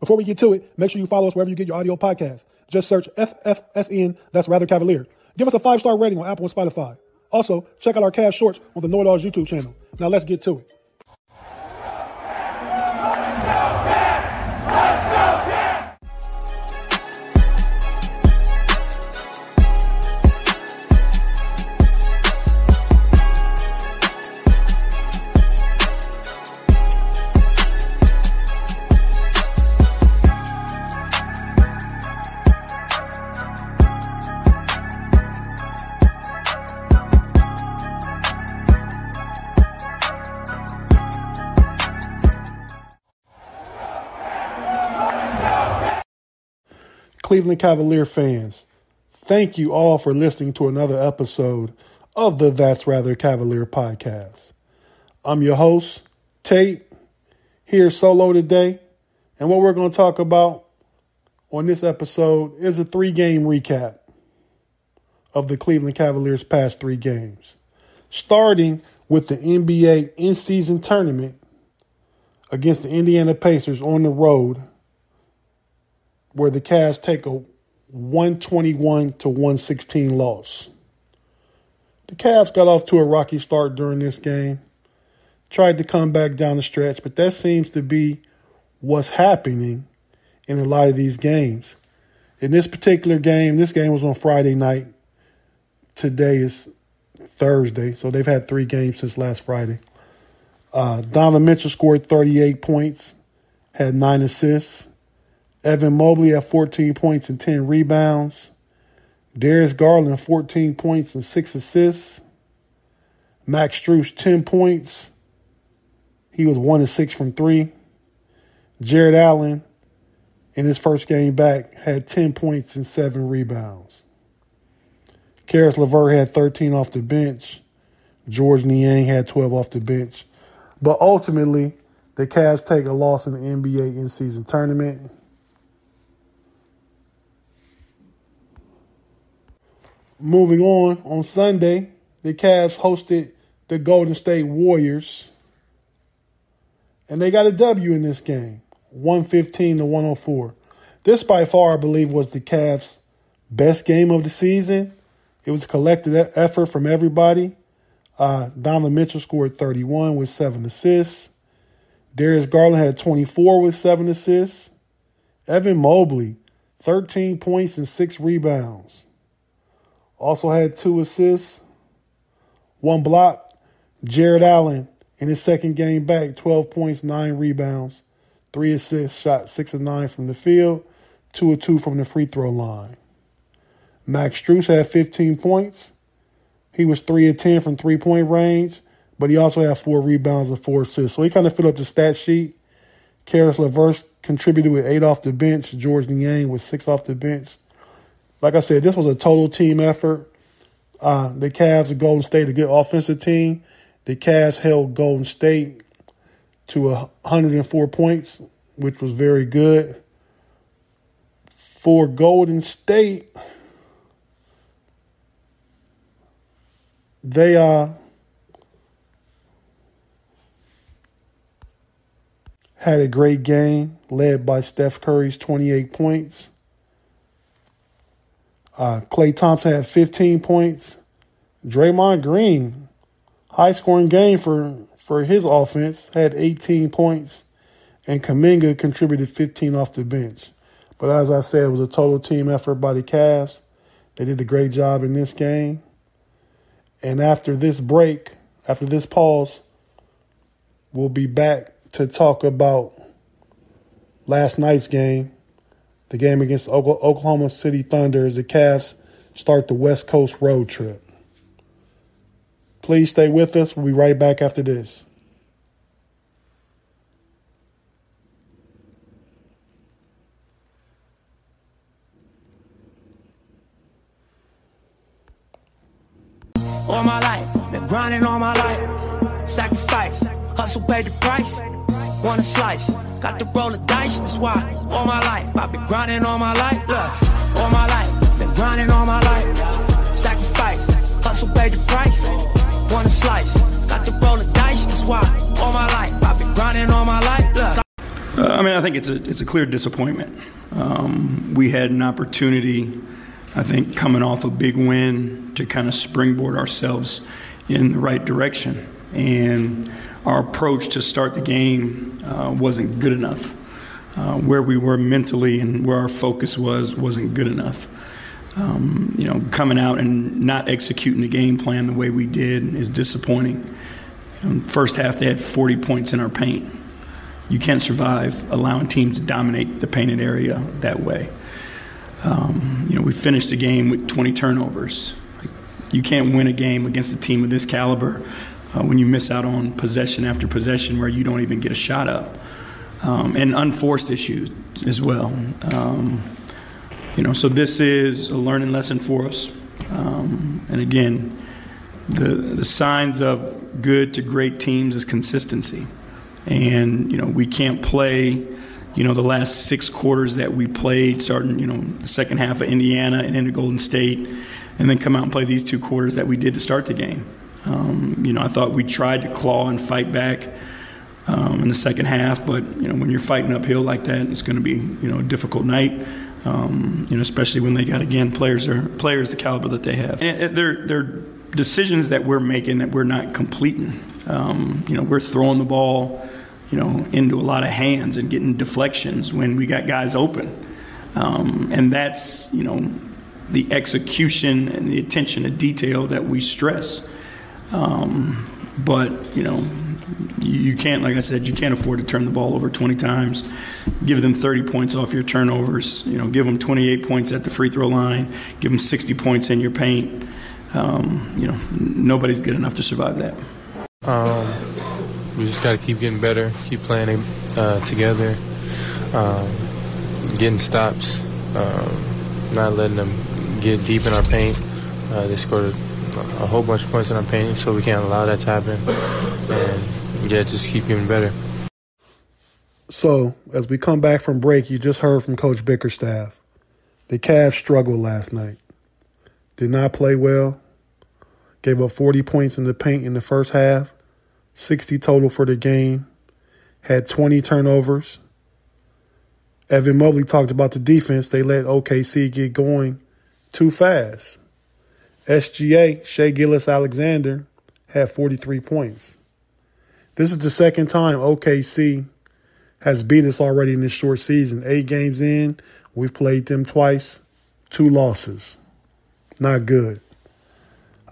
Before we get to it, make sure you follow us wherever you get your audio podcasts. Just search FFSN, that's Rather Cavalier. Give us a five star rating on Apple and Spotify. Also, check out our cast shorts on the Know It All's YouTube channel. Now let's get to it. Cleveland Cavalier fans, thank you all for listening to another episode of the That's Rather Cavalier podcast. I'm your host, Tate, here solo today. And what we're going to talk about on this episode is a three game recap of the Cleveland Cavaliers' past three games, starting with the NBA in season tournament against the Indiana Pacers on the road where the Cavs take a 121 to 116 loss. The Cavs got off to a rocky start during this game, tried to come back down the stretch, but that seems to be what's happening in a lot of these games. In this particular game, this game was on Friday night. Today is Thursday, so they've had three games since last Friday. Uh, Donovan Mitchell scored 38 points, had nine assists. Evan Mobley at 14 points and 10 rebounds. Darius Garland, 14 points and 6 assists. Max Strus, 10 points. He was 1 and 6 from 3. Jarrett Allen, in his first game back, had 10 points and 7 rebounds. Caris LeVert had 13 off the bench. George Niang had 12 off the bench. But ultimately, the Cavs take a loss in the NBA in season tournament. Moving on, on Sunday, the Cavs hosted the Golden State Warriors. And they got a W in this game, 115 to 104. This by far, I believe, was the Cavs' best game of the season. It was a collective effort from everybody. Uh, Donovan Mitchell scored 31 with seven assists. Darius Garland had 24 with seven assists. Evan Mobley, 13 points and six rebounds. Also had two assists, one block. Jarrett Allen in his second game back, 12 points, nine rebounds, three assists, shot six of nine from the field, two of two from the free throw line. Max Strus had 15 points. He was three of 10 from three point range, but he also had four rebounds and four assists. So he kind of filled up the stat sheet. Caris LeVert contributed with eight off the bench. George Niang with six off the bench. Like I said, this was a total team effort. Uh, the Cavs and Golden State, a good offensive team. The Cavs held Golden State to 104 points, which was very good. For Golden State, they uh, had a great game led by Steph Curry's 28 points. Uh, Klay Thompson had 15 points. Draymond Green, high scoring game for, for his offense, had 18 points. And Kuminga contributed 15 off the bench. But as I said, it was a total team effort by the Cavs. They did a great job in this game. And after this break, after this pause, we'll be back to talk about last night's game the game against Oklahoma City Thunder as the Cavs start the West Coast road trip. Please stay with us. We'll be right back after this. All my life, been grinding all my life. Sacrifice, hustle, pay the price. Want a slice Got to roll the dice, that's why all my life I've been grinding all my life. Look, all my life, been grinding all my life. Sacrifice, hustle, pay the price. Want a slice, got to roll the dice, that's why all my life I've been grinding all my life. Look. Uh, I mean, I think it's a it's a clear disappointment. Um, we had an opportunity, I think, coming off a big win to kind of springboard ourselves in the right direction, and our approach to start the game uh, wasn't good enough. Uh, where we were mentally and where our focus was wasn't good enough. Um, you know, coming out and not executing the game plan the way we did is disappointing. Um, first half, they had 40 points in our paint. You can't survive allowing teams to dominate the painted area that way. Um, you know, we finished the game with 20 turnovers. Like, you can't win a game against a team of this caliber uh, when you miss out on possession after possession where you don't even get a shot up. Um, and unforced issues as well. Um, you know, so this is a learning lesson for us. Um, and again, the the signs of good to great teams is consistency, and you know we can't play. You know the last six quarters that we played, starting you know the second half of Indiana and into Golden State, and then come out and play these two quarters that we did to start the game. Um, you know I thought we tried to claw and fight back um, in the second half, but you know when you're fighting uphill like that, it's going to be you know a difficult night. Um, you know, especially when they got again players are players the caliber that they have. And they're they're decisions that we're making that we're not completing. Um, you know, we're throwing the ball, you know, into a lot of hands and getting deflections when we got guys open, um, and that's you know the execution and the attention to detail that we stress. Um, but you know, you can't, like I said, you can't afford to turn the ball over 20 times. Give them 30 points off your turnovers. You know, give them 28 points at the free throw line. Give them 60 points in your paint. Um, you know, nobody's good enough to survive that. Um, we just got to keep getting better, keep playing uh, together, um, getting stops, um, not letting them get deep in our paint. Uh, they scored a, whole bunch of points in our paint, so we can't allow that to happen. And yeah, just keep getting better. So, as we come back from break, you just heard from Coach Bickerstaff. The Cavs struggled last night. Did not play well. Gave up 40 points in the paint in the first half, 60 total for the game. Had 20 turnovers. Evan Mobley talked about the defense. They let OKC get going too fast. SGA, Shai Gilgeous-Alexander, had 43 points. This is the second time OKC has beat us already in this short season. Eight games in, we've played them twice, two losses. Not good.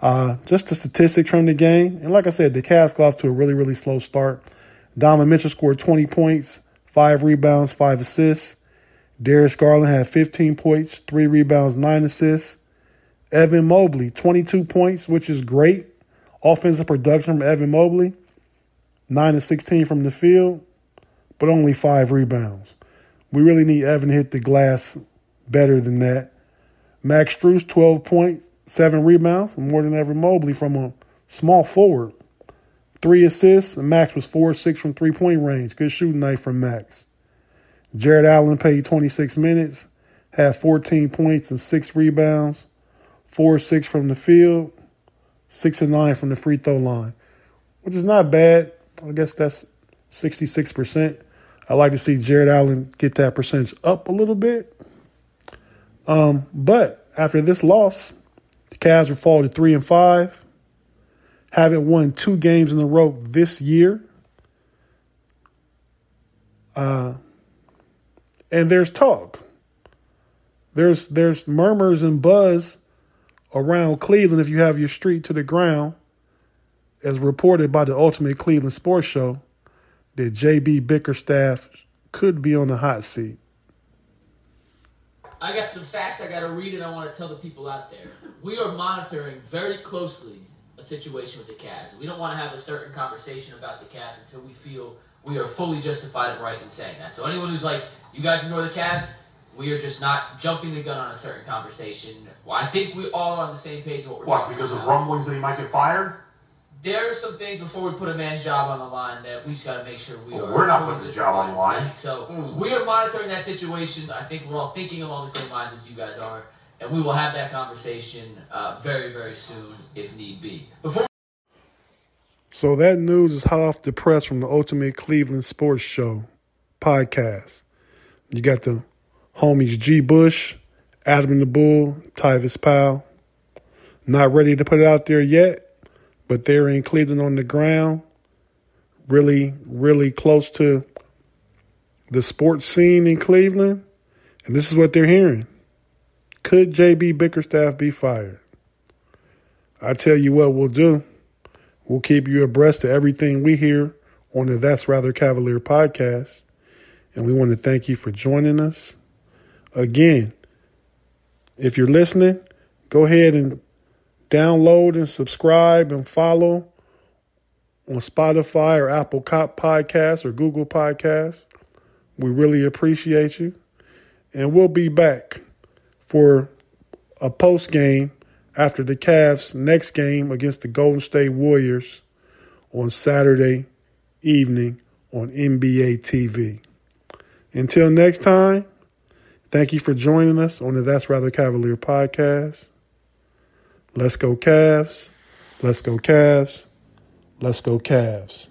Uh, just the statistics from the game. And like I said, the Cavs got off to a really, really slow start. Donovan Mitchell scored 20 points, five rebounds, five assists. Darius Garland had 15 points, three rebounds, nine assists. Evan Mobley, 22 points, which is great. Offensive production from Evan Mobley. 9 to 16 from the field, but only five rebounds. We really need Evan to hit the glass better than that. Max Strus, 12 points, seven rebounds, more than Evan Mobley from a small forward. Three assists, and Max was 4 6 from three point range. Good shooting night from Max. Jarrett Allen played 26 minutes, had 14 points and six rebounds, 4 6 from the field, 6 and 9 from the free throw line, which is not bad. I guess that's 66%. I like to see Jarrett Allen get that percentage up a little bit. Um, but after this loss, the Cavs are falling to three and five. Haven't won two games in a row this year. Uh, and there's talk. There's there's murmurs and buzz around Cleveland if you have your street to the ground as reported by the Ultimate Cleveland Sports Show, that JB Bickerstaff could be on the hot seat. I got some facts I got to read, and I want to tell the people out there. We are monitoring very closely a situation with the Cavs. We don't want to have a certain conversation about the Cavs until we feel we are fully justified and right in saying that. So anyone who's like, you guys ignore the Cavs, we are just not jumping the gun on a certain conversation. Well, I think we all are on the same page. What we're what because of rumblings that he might get fired? there are some things before we put a man's job on the line that we just got to make sure we well, are. We're not putting the job on the line. So mm. we are monitoring that situation. I think we're all thinking along the same lines as you guys are, and we will have that conversation uh, very, very soon if need be. Before. So that news is hot off the press from the Ultimate Cleveland Sports Show podcast. You got the homies G. Bush, Adam and the Bull, Tyvis Powell. Not ready to put it out there yet, but they're in Cleveland on the ground, really, really close to the sports scene in Cleveland. And this is what they're hearing. Could JB Bickerstaff be fired? I tell you what we'll do. We'll keep you abreast of everything we hear on the That's Rather Cavalier podcast. And we want to thank you for joining us. Again, if you're listening, go ahead and download and subscribe and follow on Spotify or Apple Cop Podcasts or Google Podcasts. We really appreciate you. And we'll be back for a post game after the Cavs' next game against the Golden State Warriors on Saturday evening on NBA TV. Until next time, thank you for joining us on the That's Rather Cavalier podcast. Let's go Cavs. Let's go Cavs. Let's go Cavs.